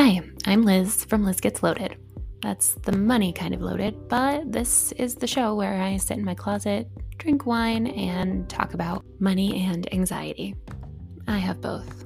Hi, I'm Liz from Liz Gets Loaded. That's the money kind of loaded, but this is the show where I sit in my closet, drink wine, and talk about money and anxiety. I have both.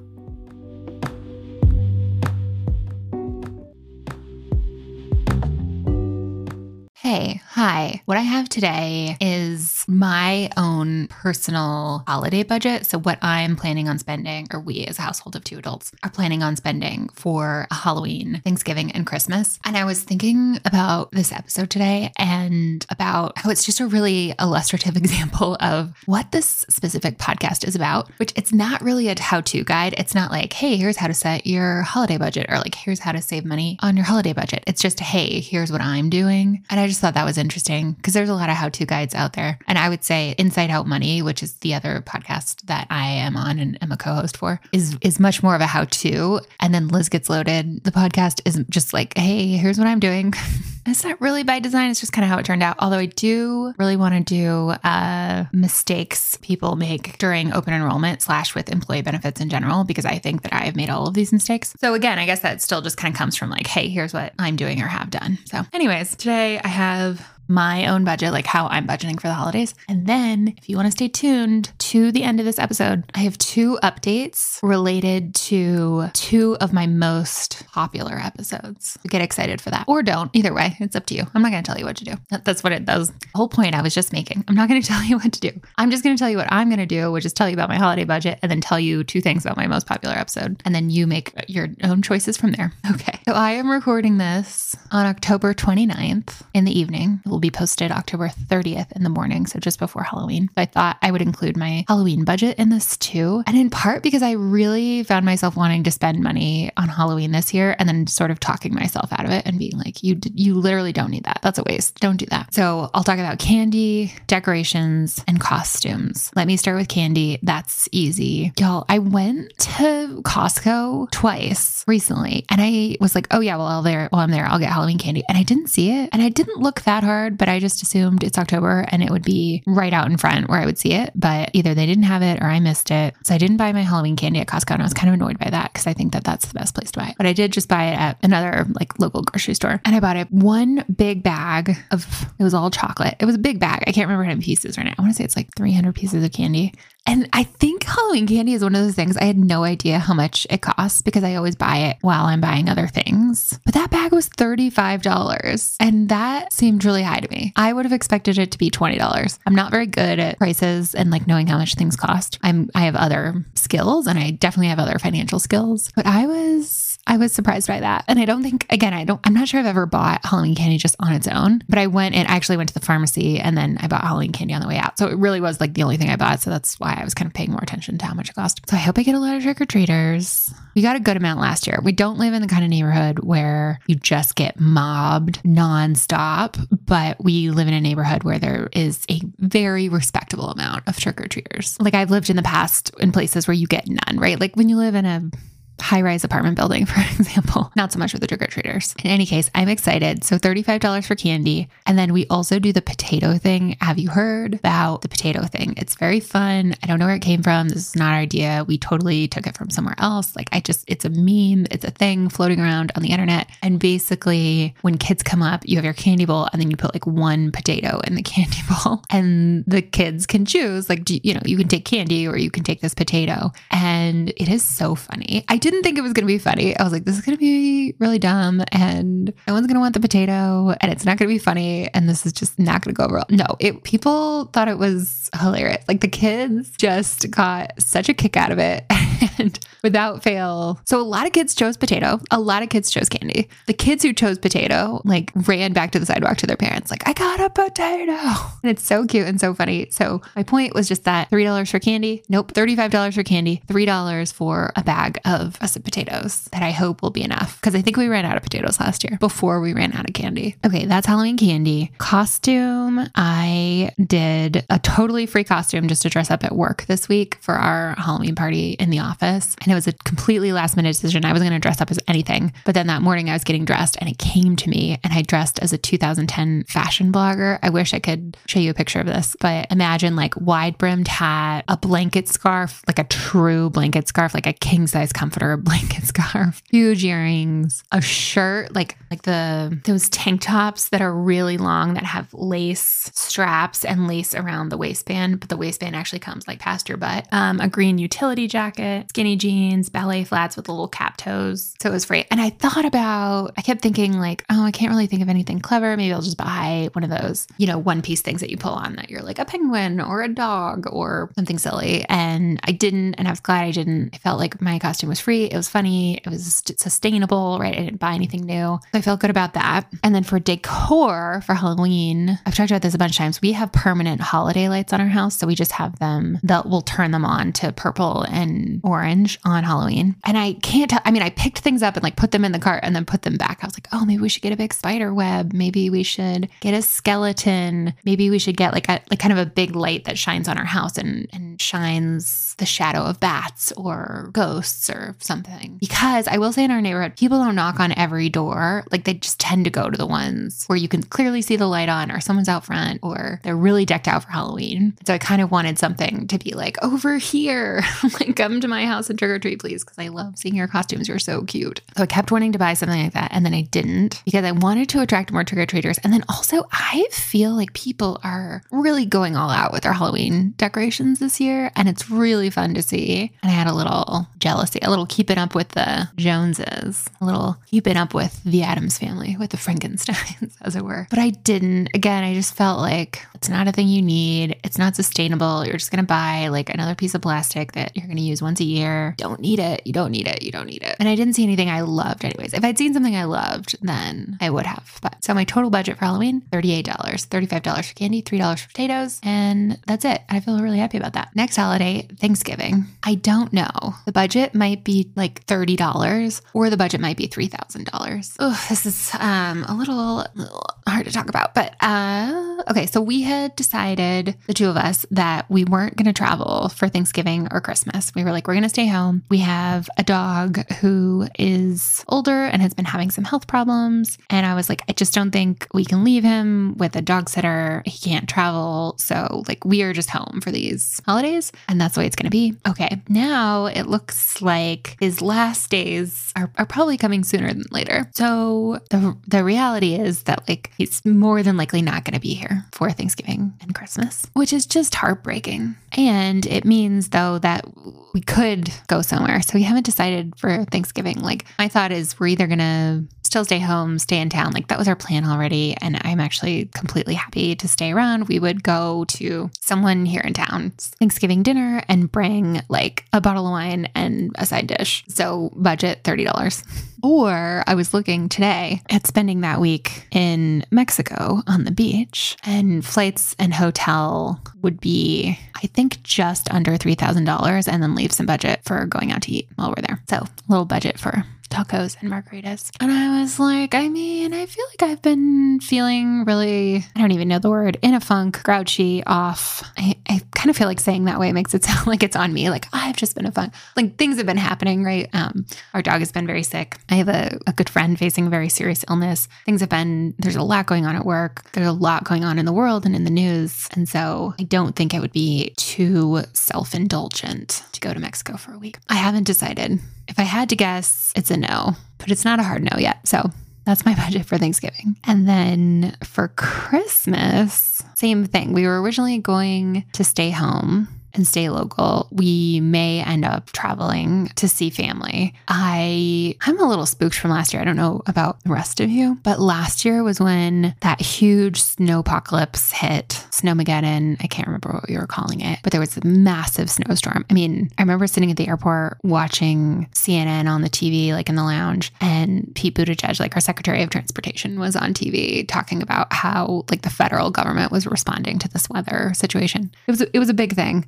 Hey, hi. What I have today is my own personal holiday budget. So, what I'm planning on spending, or we as a household of two adults are planning on spending for Halloween, Thanksgiving, and Christmas. And I was thinking about this episode today and about how it's just a really illustrative example of what this specific podcast is about, which it's not really a how to guide. It's not like, hey, here's how to set your holiday budget, or like, here's how to save money on your holiday budget. It's just, hey, here's what I'm doing. And I just thought that was interesting because there's a lot of how to guides out there. And I would say Inside Out Money, which is the other podcast that I am on and am a co host for, is, is much more of a how to. And then Liz Gets Loaded, the podcast is just like, hey, here's what I'm doing. it's not really by design, it's just kind of how it turned out. Although I do really want to do uh, mistakes people make during open enrollment slash with employee benefits in general, because I think that I have made all of these mistakes. So again, I guess that still just kind of comes from like, hey, here's what I'm doing or have done. So, anyways, today I have my own budget, like how I'm budgeting for the holidays. And then, if you want to stay tuned to the end of this episode, I have two updates related to two of my most popular episodes. Get excited for that or don't. Either way, it's up to you. I'm not going to tell you what to do. That's what it does. The whole point I was just making. I'm not going to tell you what to do. I'm just going to tell you what I'm going to do, which is tell you about my holiday budget and then tell you two things about my most popular episode. And then you make your own choices from there. Okay. So I am recording this on October 29th in the evening will be posted October 30th in the morning, so just before Halloween. I thought I would include my Halloween budget in this too. And in part because I really found myself wanting to spend money on Halloween this year and then sort of talking myself out of it and being like, you, you literally don't need that. That's a waste. Don't do that. So I'll talk about candy, decorations, and costumes. Let me start with candy. That's easy. Y'all, I went to Costco twice recently and I was like, oh yeah, well, I'll there, while I'm there, I'll get Halloween candy. And I didn't see it. And I didn't look that hard, but I just assumed it's October and it would be right out in front where I would see it. But either they didn't have it or I missed it. So I didn't buy my Halloween candy at Costco. And I was kind of annoyed by that because I think that that's the best place to buy it. But I did just buy it at another like local grocery store. And I bought it one big bag of, it was all chocolate. It was a big bag. I can't remember how many pieces right now. I want to say it's like 300 pieces of candy. And I think Halloween candy is one of those things I had no idea how much it costs because I always buy it while I'm buying other things. But that bag was $35. And that seemed really high to me. I would have expected it to be $20. I'm not very good at prices and like knowing how much things cost. I'm I have other skills and I definitely have other financial skills. But I was I was surprised by that. And I don't think, again, I don't, I'm not sure I've ever bought Halloween candy just on its own, but I went and actually went to the pharmacy and then I bought Halloween candy on the way out. So it really was like the only thing I bought. So that's why I was kind of paying more attention to how much it cost. So I hope I get a lot of trick or treaters. We got a good amount last year. We don't live in the kind of neighborhood where you just get mobbed nonstop, but we live in a neighborhood where there is a very respectable amount of trick or treaters. Like I've lived in the past in places where you get none, right? Like when you live in a high rise apartment building, for example. Not so much with the trick or treaters. In any case, I'm excited. So $35 for candy. And then we also do the potato thing. Have you heard about the potato thing? It's very fun. I don't know where it came from. This is not our idea. We totally took it from somewhere else. Like, I just, it's a meme, it's a thing floating around on the internet. And basically, when kids come up, you have your candy bowl and then you put like one potato in the candy bowl. And the kids can choose, like, do, you know, you can take candy or you can take this potato. And it is so funny. I didn't think it was going to be funny. I was like, this is going to be really dumb and no one's going to want the potato and it's not going to be funny and this is just not going to go over. No, it people thought it was hilarious. Like the kids just got such a kick out of it and without fail. So a lot of kids chose potato. A lot of kids chose candy. The kids who chose potato like ran back to the sidewalk to their parents like, I got a potato. And it's so cute and so funny. So my point was just that $3 for candy. Nope, $35 for candy, $3 for a bag of of potatoes that I hope will be enough because I think we ran out of potatoes last year before we ran out of candy. Okay, that's Halloween candy. Costume, I did a totally free costume just to dress up at work this week for our Halloween party in the office and it was a completely last minute decision. I wasn't going to dress up as anything. But then that morning I was getting dressed and it came to me and I dressed as a 2010 fashion blogger. I wish I could show you a picture of this, but imagine like wide brimmed hat, a blanket scarf, like a true blanket scarf, like a king size comforter blanket scarf, huge earrings, a shirt, like like the those tank tops that are really long that have lace straps and lace around the waistband, but the waistband actually comes like past your butt. Um, a green utility jacket, skinny jeans, ballet flats with little cap toes. So it was free. And I thought about, I kept thinking like, oh, I can't really think of anything clever. Maybe I'll just buy one of those, you know, one piece things that you pull on that you're like a penguin or a dog or something silly. And I didn't, and I was glad I didn't. I felt like my costume was free. It was funny. It was sustainable, right? I didn't buy anything new. So I felt good about that. And then for decor for Halloween, I've talked about this a bunch of times. We have permanent holiday lights on our house. So we just have them that we'll turn them on to purple and orange on Halloween. And I can't tell, I mean, I picked things up and like put them in the cart and then put them back. I was like, oh, maybe we should get a big spider web. Maybe we should get a skeleton. Maybe we should get like a like kind of a big light that shines on our house and, and shines the shadow of bats or ghosts or something. Because I will say in our neighborhood, people don't knock on every door. Like they just tend to go to the ones where you can clearly see the light on or someone's out front or they're really decked out for Halloween. So I kind of wanted something to be like over here, like come to my house and trick or treat, please, because I love seeing your costumes. You're so cute. So I kept wanting to buy something like that, and then I didn't because I wanted to attract more trick or treaters. And then also, I feel like people are really going all out with their Halloween decorations this year, and it's really fun to see. And I had a little jealousy, a little keeping up with the Joneses, a little keeping up with the Addams family, with the Frankensteins, as it were. But I didn't. Again, I just felt like it's not a thing you need. It's not sustainable. You're just going to buy like another piece of plastic that you're going to use once a year. Don't need it. You don't need it. You don't need it. And I didn't see anything I loved, anyways. If I'd seen something I loved, then I would have. But so my total budget for Halloween $38, $35 for candy, $3 for potatoes, and that's it. I feel really happy about that. Next holiday, Thanksgiving. I don't know. The budget might be like $30 or the budget might be $3,000. Oh, this is um, a little, little hard to talk about. But uh, okay, so we had decided, the two of us, that we weren't going to travel for Thanksgiving or Christmas. We were like, we're going to stay home. We have a dog who is older and has been having some health problems. And I was like, I just don't think we can leave him with a dog sitter. He can't travel. So, like, we are just home for these holidays. And that's the way it's going to be. Okay, now it looks like his last days are, are probably coming sooner than later. So, the, the reality is that, like, he's more than likely not going to be here for Thanksgiving and Christmas, which is just heartbreaking. And it means, though, that we could go somewhere. So we haven't decided for Thanksgiving. Like, my thought is we're either going to still stay home, stay in town. Like, that was our plan already. And I'm actually completely happy to stay around. We would go to someone here in town, Thanksgiving dinner, and bring like a bottle of wine and a side dish. So, budget $30. Or I was looking today at spending that week in Mexico on the beach, and flights and hotel would be, I think, just under $3,000 and then leave some budget for going out to eat while we're there. So, a little budget for tacos and margaritas. And I was like, I mean, I feel like I've been feeling really, I don't even know the word, in a funk, grouchy, off. I, I kind of feel like saying that way makes it sound like it's on me. Like I've just been a funk. Like things have been happening, right? Um, our dog has been very sick. I have a, a good friend facing a very serious illness. Things have been, there's a lot going on at work. There's a lot going on in the world and in the news. And so I don't think it would be too self indulgent to go to Mexico for a week. I haven't decided. If I had to guess, it's a no, but it's not a hard no yet. So that's my budget for Thanksgiving. And then for Christmas, same thing. We were originally going to stay home and stay local, we may end up traveling to see family. I I'm a little spooked from last year. I don't know about the rest of you, but last year was when that huge snow apocalypse hit, Snowmageddon. I can't remember what we were calling it, but there was a massive snowstorm. I mean, I remember sitting at the airport watching CNN on the TV, like in the lounge, and Pete Buttigieg, like our Secretary of Transportation, was on TV talking about how like the federal government was responding to this weather situation. It was it was a big thing.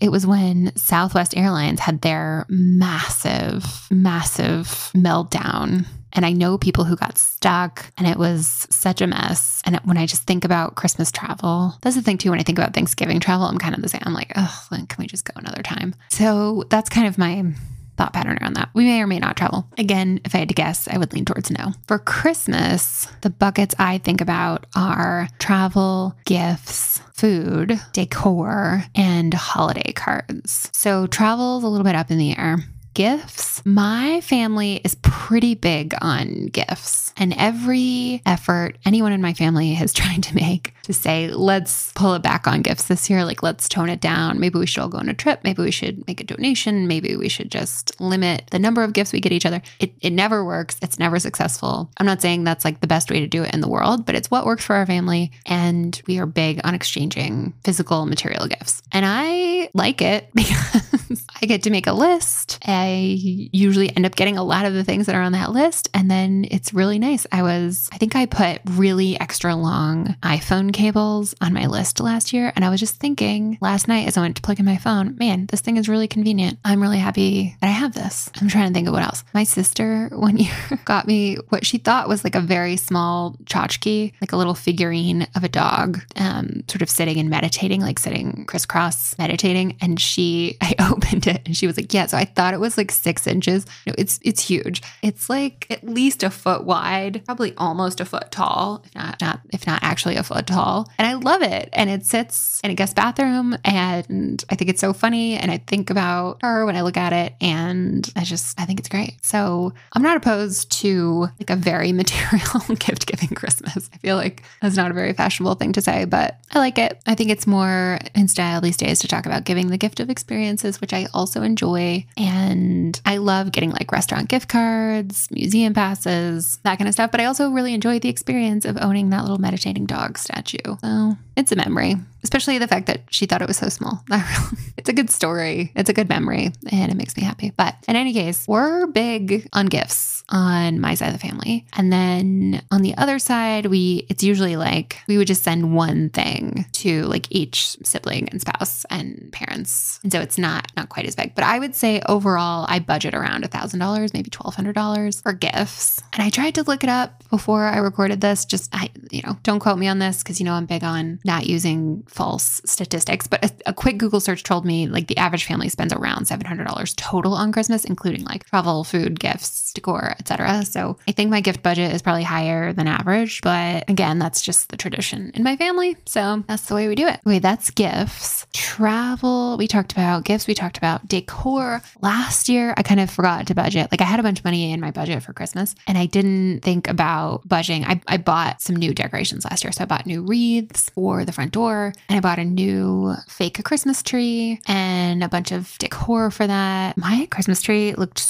It was when Southwest Airlines had their massive, massive meltdown And I know people who got stuck and it was such a mess. And when I just think about Christmas travel, that's the thing too. When I think about Thanksgiving travel, I'm kind of the same. I'm like, oh, can we just go another time? So that's kind of my thought pattern around that. We may or may not travel. Again, if I had to guess, I would lean towards no. For Christmas, the buckets I think about are travel, gifts, food, decor, and holiday cards. So travel is a little bit up in the air gifts, my family is pretty big on gifts. And every effort anyone in my family has tried to make to say, let's pull it back on gifts this year, like let's tone it down. Maybe we should all go on a trip. Maybe we should make a donation. Maybe we should just limit the number of gifts we get each other. It, it never works. It's never successful. I'm not saying that's like the best way to do it in the world, but it's what works for our family. And we are big on exchanging physical material gifts. And I like it because I get to make a list. I usually end up getting a lot of the things that are on that list. And then it's really nice. I was, I think I put really extra long iPhone cables on my list last year. And I was just thinking last night as I went to plug in my phone, man, this thing is really convenient. I'm really happy that I have this. I'm trying to think of what else. My sister one year got me what she thought was like a very small tchotchke, like a little figurine of a dog, um, sort of sitting and meditating, like sitting crisscross meditating. And she, I opened it and she was like, yeah. So I thought it was like six inches. No, it's it's huge. It's like at least a foot wide, probably almost a foot tall, if not, not if not actually a foot tall and I love it. And it sits in a guest bathroom. And I think it's so funny. And I think about her when I look at it. And I just, I think it's great. So I'm not opposed to like a very material gift giving Christmas. I feel like that's not a very fashionable thing to say, but I like it. I think it's more in style these days to talk about giving the gift of experiences, which I also enjoy. And I love getting like restaurant gift cards, museum passes, that kind of stuff. But I also really enjoy the experience of owning that little meditating dog statue statue. So it's a memory, especially the fact that she thought it was so small. it's a good story. It's a good memory and it makes me happy. But in any case, we're big on gifts on my side of the family. And then on the other side, we it's usually like we would just send one thing to like each sibling and spouse and parents. And so it's not not quite as big. But I would say overall I budget around a thousand dollars, maybe twelve hundred dollars for gifts. And I tried to look it up before I recorded this. Just I, you know, don't quote me on this because you know I'm big on not using false statistics. But a, a quick Google search told me like the average family spends around seven hundred dollars total on Christmas, including like travel, food, gifts, decor, etc. So I think my gift budget is probably higher than average, but again, that's just the tradition in my family. So that's the way we do it. Wait, that's gifts. Travel, we talked about gifts, we talked about decor. Last year, I kind of forgot to budget. Like I had a bunch of money in my budget for Christmas and I didn't think about budgeting. I, I bought some new decorations last year. So I bought new wreaths for the front door and I bought a new fake Christmas tree and a bunch of decor for that. My Christmas tree looked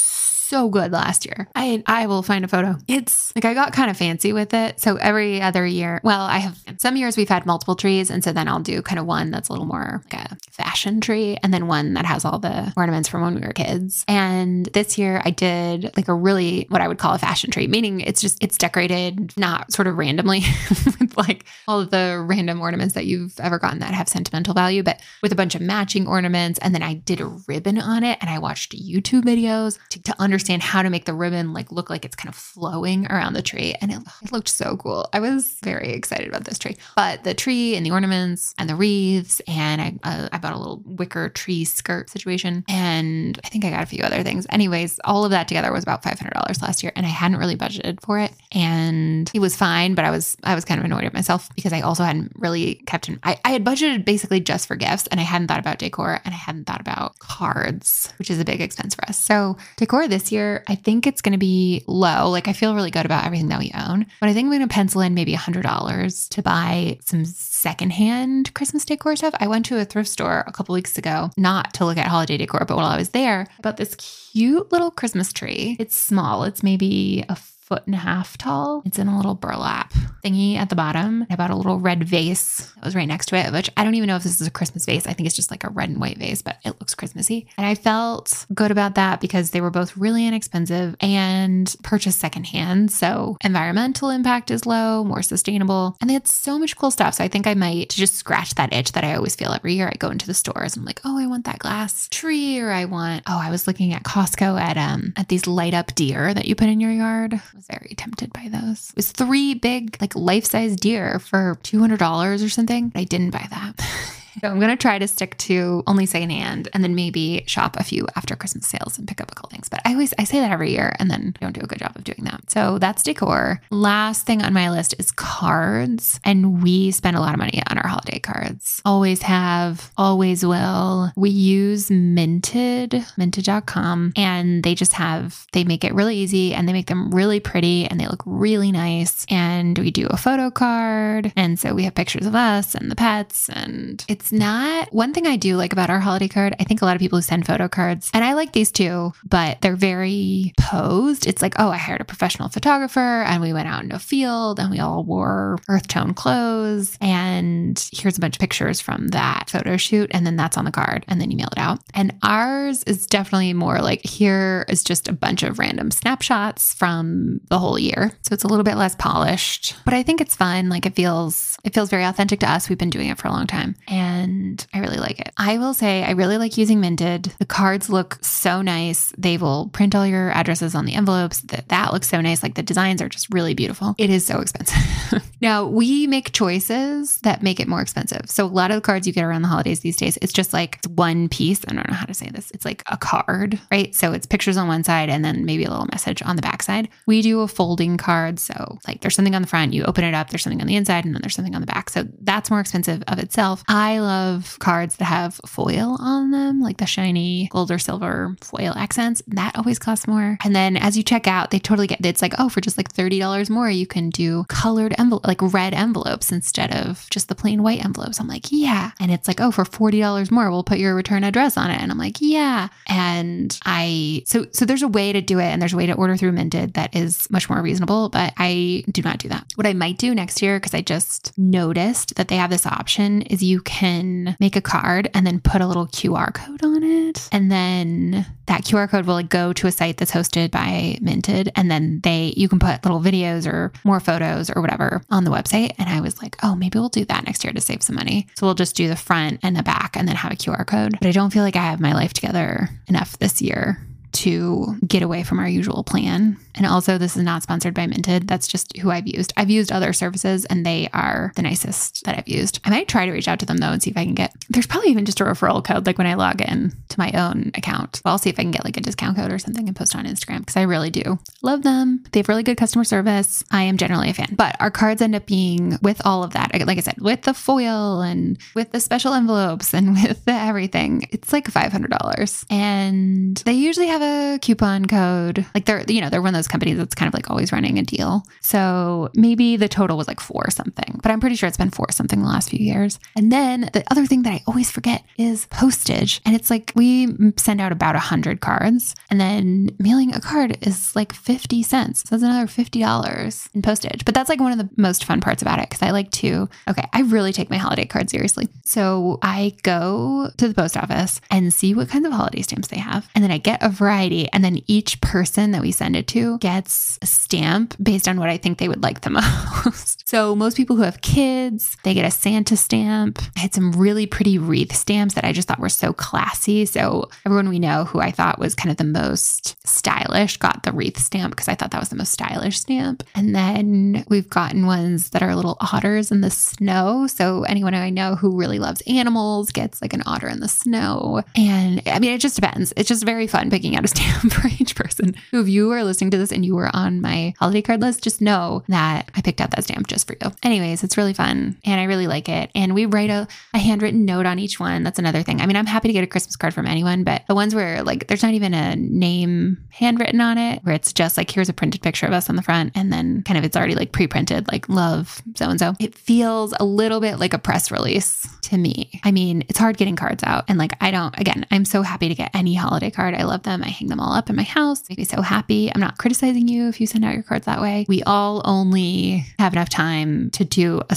so good last year. I I will find a photo. It's like I got kind of fancy with it. So every other year, well, I have some years we've had multiple trees, and so then I'll do kind of one that's a little more like a fashion tree, and then one that has all the ornaments from when we were kids. And this year I did like a really what I would call a fashion tree, meaning it's just it's decorated not sort of randomly with like all of the random ornaments that you've ever gotten that have sentimental value, but with a bunch of matching ornaments. And then I did a ribbon on it, and I watched YouTube videos to, to understand understand how to make the ribbon like look like it's kind of flowing around the tree. And it, it looked so cool. I was very excited about this tree. But the tree and the ornaments and the wreaths, and I, uh, I bought a little wicker tree skirt situation. And I think I got a few other things. Anyways, all of that together was about $500 last year. And I hadn't really budgeted for it. And it was fine, but I was, I was kind of annoyed at myself because I also hadn't really kept in, I, I had budgeted basically just for gifts and I hadn't thought about decor and I hadn't thought about cards, which is a big expense for us. So decor this this year, I think it's going to be low. Like I feel really good about everything that we own, but I think I'm going to pencil in maybe $100 to buy some secondhand Christmas decor stuff. I went to a thrift store a couple weeks ago, not to look at holiday decor, but while I was there, I bought this cute little Christmas tree. It's small. It's maybe a foot and a half tall. It's in a little burlap thingy at the bottom. I bought a little red vase that was right next to it, which I don't even know if this is a Christmas vase. I think it's just like a red and white vase, but it looks Christmassy. And I felt good about that because they were both really inexpensive and purchased secondhand. So environmental impact is low, more sustainable. And they had so much cool stuff. So I think I might just scratch that itch that I always feel every year. I go into the stores and I'm like, oh, I want that glass tree, or I want, oh, I was looking at Costco at um at these light up deer that you put in your yard. Was very tempted by those. It was three big, like life size deer for $200 or something. I didn't buy that. So I'm going to try to stick to only say an secondhand and then maybe shop a few after Christmas sales and pick up a couple things. But I always, I say that every year and then don't do a good job of doing that. So that's decor. Last thing on my list is cards. And we spend a lot of money on our holiday cards. Always have, always will. We use Minted, minted.com, and they just have, they make it really easy and they make them really pretty and they look really nice. And we do a photo card. And so we have pictures of us and the pets and it's it's not one thing I do like about our holiday card. I think a lot of people who send photo cards, and I like these too, but they're very posed. It's like, oh, I hired a professional photographer and we went out in a field and we all wore earth tone clothes. And here's a bunch of pictures from that photo shoot. And then that's on the card. And then you mail it out. And ours is definitely more like here is just a bunch of random snapshots from the whole year. So it's a little bit less polished, but I think it's fun. Like it feels, it feels very authentic to us. We've been doing it for a long time. And and I really like it. I will say I really like using Minted. The cards look so nice. They will print all your addresses on the envelopes. That that looks so nice. Like the designs are just really beautiful. It is so expensive. now, we make choices that make it more expensive. So a lot of the cards you get around the holidays these days, it's just like it's one piece. I don't know how to say this. It's like a card, right? So it's pictures on one side and then maybe a little message on the back side. We do a folding card. So like there's something on the front, you open it up, there's something on the inside, and then there's something on the back. So that's more expensive of itself. I love cards that have foil on them, like the shiny gold or silver foil accents. That always costs more. And then as you check out, they totally get it's like, oh, for just like $30 more, you can do colored envelope, like red envelopes instead of just the plain white envelopes. I'm like, yeah. And it's like, oh, for $40 more, we'll put your return address on it. And I'm like, yeah. And I, so, so there's a way to do it and there's a way to order through Minted that is much more reasonable, but I do not do that. What I might do next year, because I just noticed that they have this option, is you can make a card and then put a little QR code on it. And then that QR code will like go to a site that's hosted by Minted. And then they, you can put little videos or more photos or whatever on the website. And I was like, oh, maybe we'll do that next year to save some money. So we'll just do the front and the back and then have a QR code. But I don't feel like I have my life together enough this year to get away from our usual plan. And also, this is not sponsored by Minted. That's just who I've used. I've used other services and they are the nicest that I've used. I might try to reach out to them though and see if I can get, there's probably even just a referral code like when I log in to my own account. I'll see if I can get like a discount code or something and post on Instagram because I really do love them. They have really good customer service. I am generally a fan. But our cards end up being with all of that, like I said, with the foil and with the special envelopes and with the everything, it's like $500. And they usually have a coupon code. Like they're, you know, they're one of those companies that's kind of like always running a deal. So maybe the total was like four something, but I'm pretty sure it's been four something the last few years. And then the other thing that I always forget is postage. And it's like we send out about a hundred cards and then mailing a card is like 50 cents. So that's another $50 in postage. But that's like one of the most fun parts about it because I like to, okay, I really take my holiday card seriously. So I go to the post office and see what kinds of holiday stamps they have. And then I get a variety variety. And then each person that we send it to gets a stamp based on what I think they would like the most. so most people who have kids, they get a Santa stamp. I had some really pretty wreath stamps that I just thought were so classy. So everyone we know who I thought was kind of the most stylish got the wreath stamp because I thought that was the most stylish stamp. And then we've gotten ones that are little otters in the snow. So anyone I know who really loves animals gets like an otter in the snow. And I mean, it just depends. It's just very fun picking out a stamp for each person. So if you are listening to this and you were on my holiday card list, just know that I picked out that stamp just for you. Anyways, it's really fun and I really like it. And we write a, a handwritten note on each one. That's another thing. I mean, I'm happy to get a Christmas card from anyone, but the ones where like there's not even a name handwritten on it, where it's just like here's a printed picture of us on the front and then kind of it's already like pre-printed, like love so and so. It feels a little bit like a press release to me. I mean, it's hard getting cards out. And like I don't again, I'm so happy to get any holiday card. I love them. I hang them all up in my house. Make me so happy. I'm not criticizing you if you send out your cards that way. We all only have enough time to do a,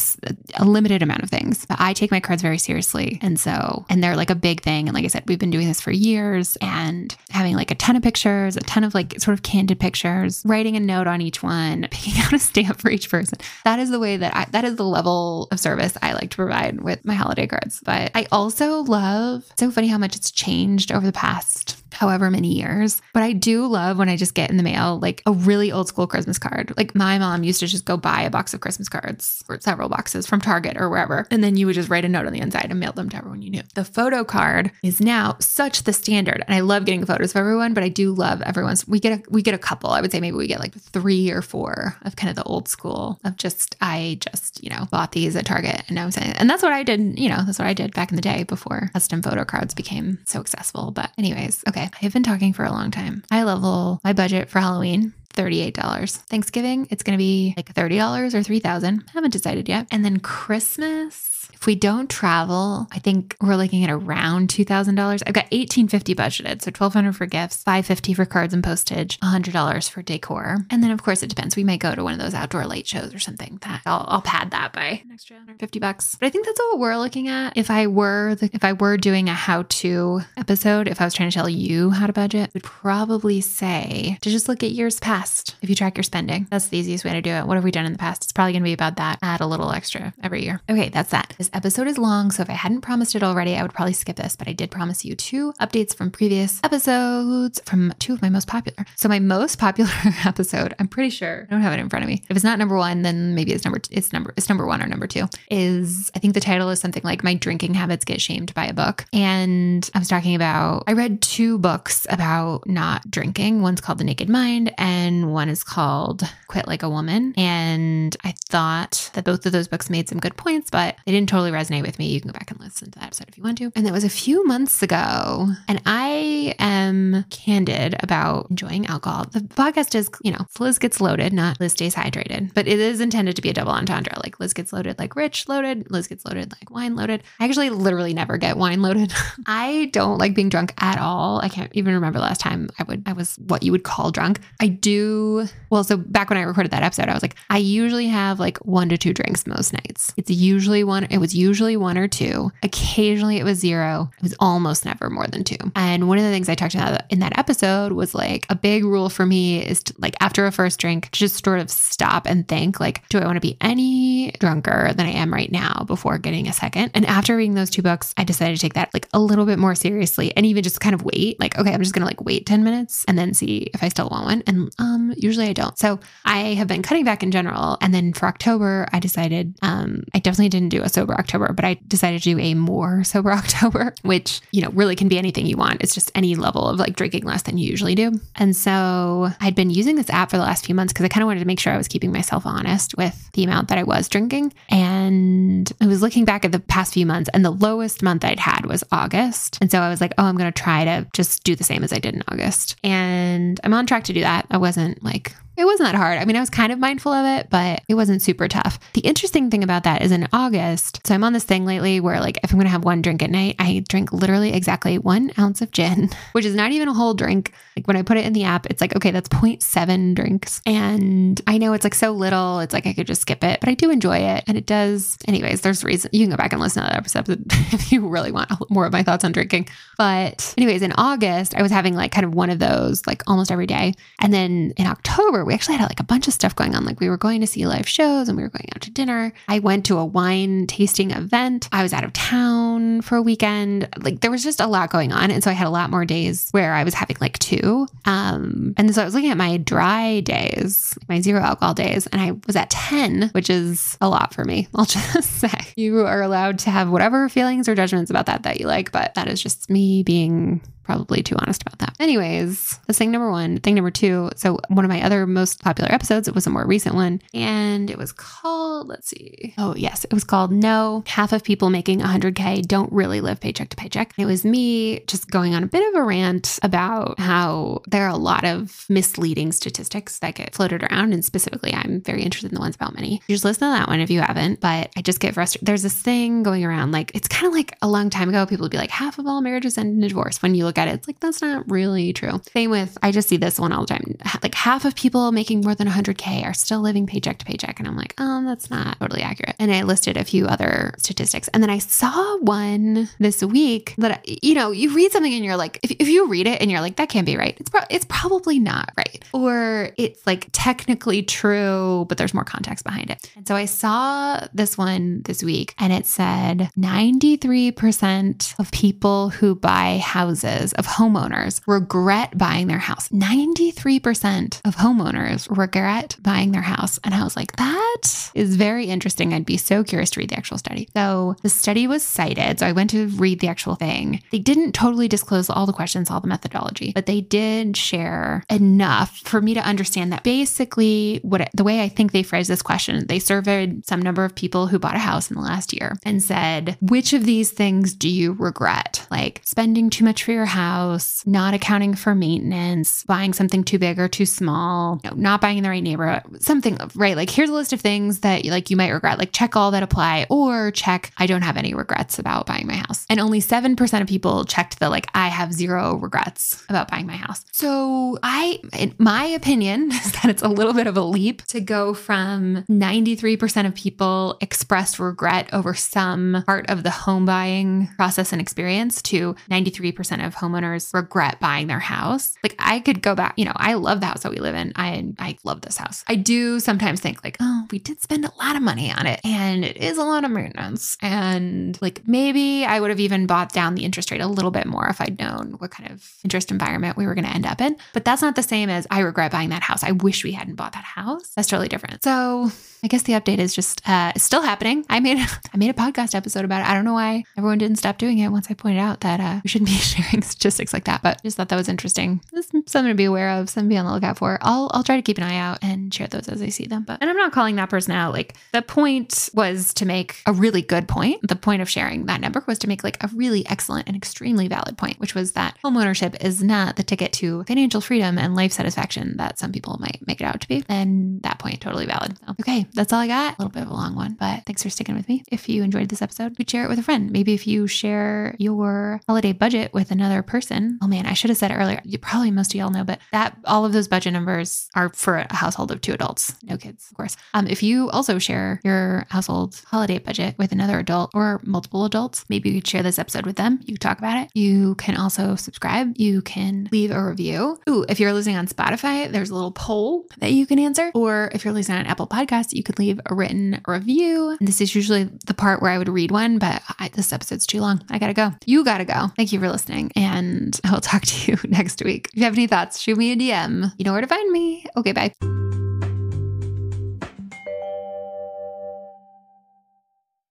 a limited amount of things. But I take my cards very seriously. And so, and they're like a big thing. And like I said, we've been doing this for years and having like a ton of pictures, a ton of like sort of candid pictures, writing a note on each one, picking out a stamp for each person. That is the way that I, that is the level of service I like to provide with my holiday cards. But I also love, so funny how much it's changed over the past however many years. But I do love when I just get in the mail like a really old school Christmas card. Like my mom used to just go buy a box of Christmas cards or several boxes from Target or wherever. And then you would just write a note on the inside and mail them to everyone you knew. The photo card is now such the standard. And I love getting photos of everyone, but I do love everyone's. We get a we get a couple. I would say maybe we get like three or four of kind of the old school of just I just, you know, bought these at Target and I'm saying and that's what I did, you know, that's what I did back in the day before custom photo cards became so accessible. But anyways, okay. I've been talking for a long time. I level my budget for Halloween $38. Thanksgiving, it's going to be like $30 or 3000 Haven't decided yet. And then Christmas, if we don't travel, I think we're looking at around $2,000. I've got 1850 budgeted, so 1200 for gifts, 550 for cards and postage, $100 for decor. And then of course it depends. We might go to one of those outdoor light shows or something. That I'll, I'll pad that by an extra 150 bucks. But I think that's what we're looking at. If I were the, if I were doing a how-to episode, if I was trying to tell you how to budget, I would probably say to just look at years past. If you track your spending, that's the easiest way to do it. What have we done in the past? It's probably going to be about that. Add a little extra every year. Okay, that's that. This episode is long, so if I hadn't promised it already, I would probably skip this, but I did promise you two updates from previous episodes from two of my most popular. So my most popular episode, I'm pretty sure I don't have it in front of me. If it's not number one, then maybe it's number it's number it's number one or number two. Is I think the title is something like My Drinking Habits Get Shamed by a Book. And I was talking about I read two books about not drinking. One's called The Naked Mind, and one is called Quit Like a Woman. And I thought that both of those books made some good points, but they didn't totally resonate with me. You can go back and listen to that episode you want to. And that was a few months ago. And I am candid about enjoying alcohol. The podcast is, you know, Liz gets loaded, not Liz stays hydrated, but it is intended to be a double entendre. Like Liz gets loaded like rich loaded, Liz gets loaded like wine loaded. I actually literally never get wine loaded. I don't like being drunk at all. I can't even remember last time I would I was what you would call drunk. I do well, so back when I recorded that episode, I was like, I usually have like one to two drinks most nights. It's usually one, it was usually one or two. Occasionally it was zero. It was almost never more than two. And one of the things I talked about in that episode was like a big rule for me is to, like after a first drink, just sort of stop and think like, do I want to be any drunker than I am right now before getting a second? And after reading those two books, I decided to take that like a little bit more seriously and even just kind of wait. Like, okay, I'm just gonna like wait 10 minutes and then see if I still want one. And um usually I don't. So I have been cutting back in general. And then for October, I decided um I definitely didn't do a sober October, but I decided to do a more October, which, you know, really can be anything you want. It's just any level of like drinking less than you usually do. And so I'd been using this app for the last few months because I kind of wanted to make sure I was keeping myself honest with the amount that I was drinking. And I was looking back at the past few months, and the lowest month I'd had was August. And so I was like, oh, I'm going to try to just do the same as I did in August. And I'm on track to do that. I wasn't like it wasn't that hard. I mean, I was kind of mindful of it, but it wasn't super tough. The interesting thing about that is in August, so I'm on this thing lately where, like, if I'm going to have one drink at night, I drink literally exactly one ounce of gin, which is not even a whole drink. Like, when I put it in the app, it's like, okay, that's 0.7 drinks. And I know it's like so little, it's like I could just skip it, but I do enjoy it. And it does, anyways, there's reason you can go back and listen to that episode if you really want more of my thoughts on drinking. But, anyways, in August, I was having like kind of one of those like almost every day. And then in October, we actually had like a bunch of stuff going on. Like we were going to see live shows and we were going out to dinner. I went to a wine tasting event. I was out of town for a weekend. Like there was just a lot going on. And so I had a lot more days where I was having like two. Um, and so I was looking at my dry days, my zero alcohol days, and I was at 10, which is a lot for me. I'll just say you are allowed to have whatever feelings or judgments about that that you like, but that is just me being probably too honest about that. Anyways, that's thing number one. Thing number two. So, one of my other most popular episodes, it was a more recent one, and it was called, let's see. Oh, yes, it was called No, Half of People Making 100K Don't Really Live Paycheck to Paycheck. It was me just going on a bit of a rant about how there are a lot of misleading statistics that get floated around. And specifically, I'm very interested in the ones about money. You just listen to that one if you haven't, but I just get frustrated. There's this thing going around, like, it's kind of like a long time ago, people would be like, half of all marriages end in divorce. When you look at it, it's like, that's not really true. Same with, I just see this one all the time. Like half of people making more than 100K are still living paycheck to paycheck. And I'm like, oh, that's not totally accurate. And I listed a few other statistics. And then I saw one this week that, you know, you read something and you're like, if, if you read it and you're like, that can't be right, it's, pro- it's probably not right. Or it's like technically true, but there's more context behind it. And so I saw this one this week and it said 93% of people who buy houses of homeowners regret buying their house. 93% of homeowners regret buying their house. And I was like, that is very interesting. I'd be so curious to read the actual study. So the study was cited. So I went to read the actual thing. They didn't totally disclose all the questions, all the methodology, but they did share enough for me to understand that basically what the way I think they phrased this question, they surveyed some number of people who bought a house in the last year and said, which of these things do you regret? Like spending too much for your house, not accounting for maintenance, buying something too big or too small, you know, not buying in the right neighborhood, something, right? Like here's a list of things that like you might regret, like check all that apply or check I don't have any regrets about buying my house. And only 7% of people checked the like I have zero regrets about buying my house. So I, in my opinion, is that it's a little bit of a leap to go from 93% of people expressed regret over some part of the home buying process and experience to 93% of homeowners regret buying their house. Like I could go back, you know, I love the house that we live in. I I love this house. I do sometimes think like, oh, we did spend a lot of money on it and it is a lot of maintenance. And like maybe I would have even bought down the interest rate a little bit more if I'd known what kind of interest environment we were going to end up in. But that's not the same as I regret buying that house. I wish we hadn't bought that house. That's totally different. So I guess the update is just uh, still happening. I made I made a podcast episode about it. I don't know why everyone didn't stop doing it once I pointed out that uh, we shouldn't be sharing statistics like that. But just thought that was interesting. Just something to be aware of, something to be on the lookout for. I'll I'll try to keep an eye out and share those as I see them. But and I'm not calling that person out. Like the point was to make a really good point. The point of sharing that number was to make like a really excellent and extremely valid point, which was that homeownership is not the ticket to financial freedom and life satisfaction that some people might make it out to be. And that point totally valid. So, okay, that's all I got. A little bit of a long one, but thanks for sticking with me. If you enjoyed this episode, you share it with a friend. Maybe if you share your holiday budget with another person. Oh man, I should have said it earlier. You probably most of y'all know, but that all of those budget numbers are for a household of two adults, no kids, of course. Um, if you also share your household holiday budget with another adult or multiple adults, maybe you could share this episode with them. You talk about it. You can also subscribe. You can leave a review. Ooh, if you're listening on Spotify, there's a little poll that you can answer. Or if you're listening on Apple Podcasts, you could leave a written review. This is usually the part where I would read one, but I, this episode's too long. I gotta go. You gotta go. Thank you for listening. And I will talk to you next week. If you have any thoughts, shoot me a DM. You know where to find me. Okay, bye.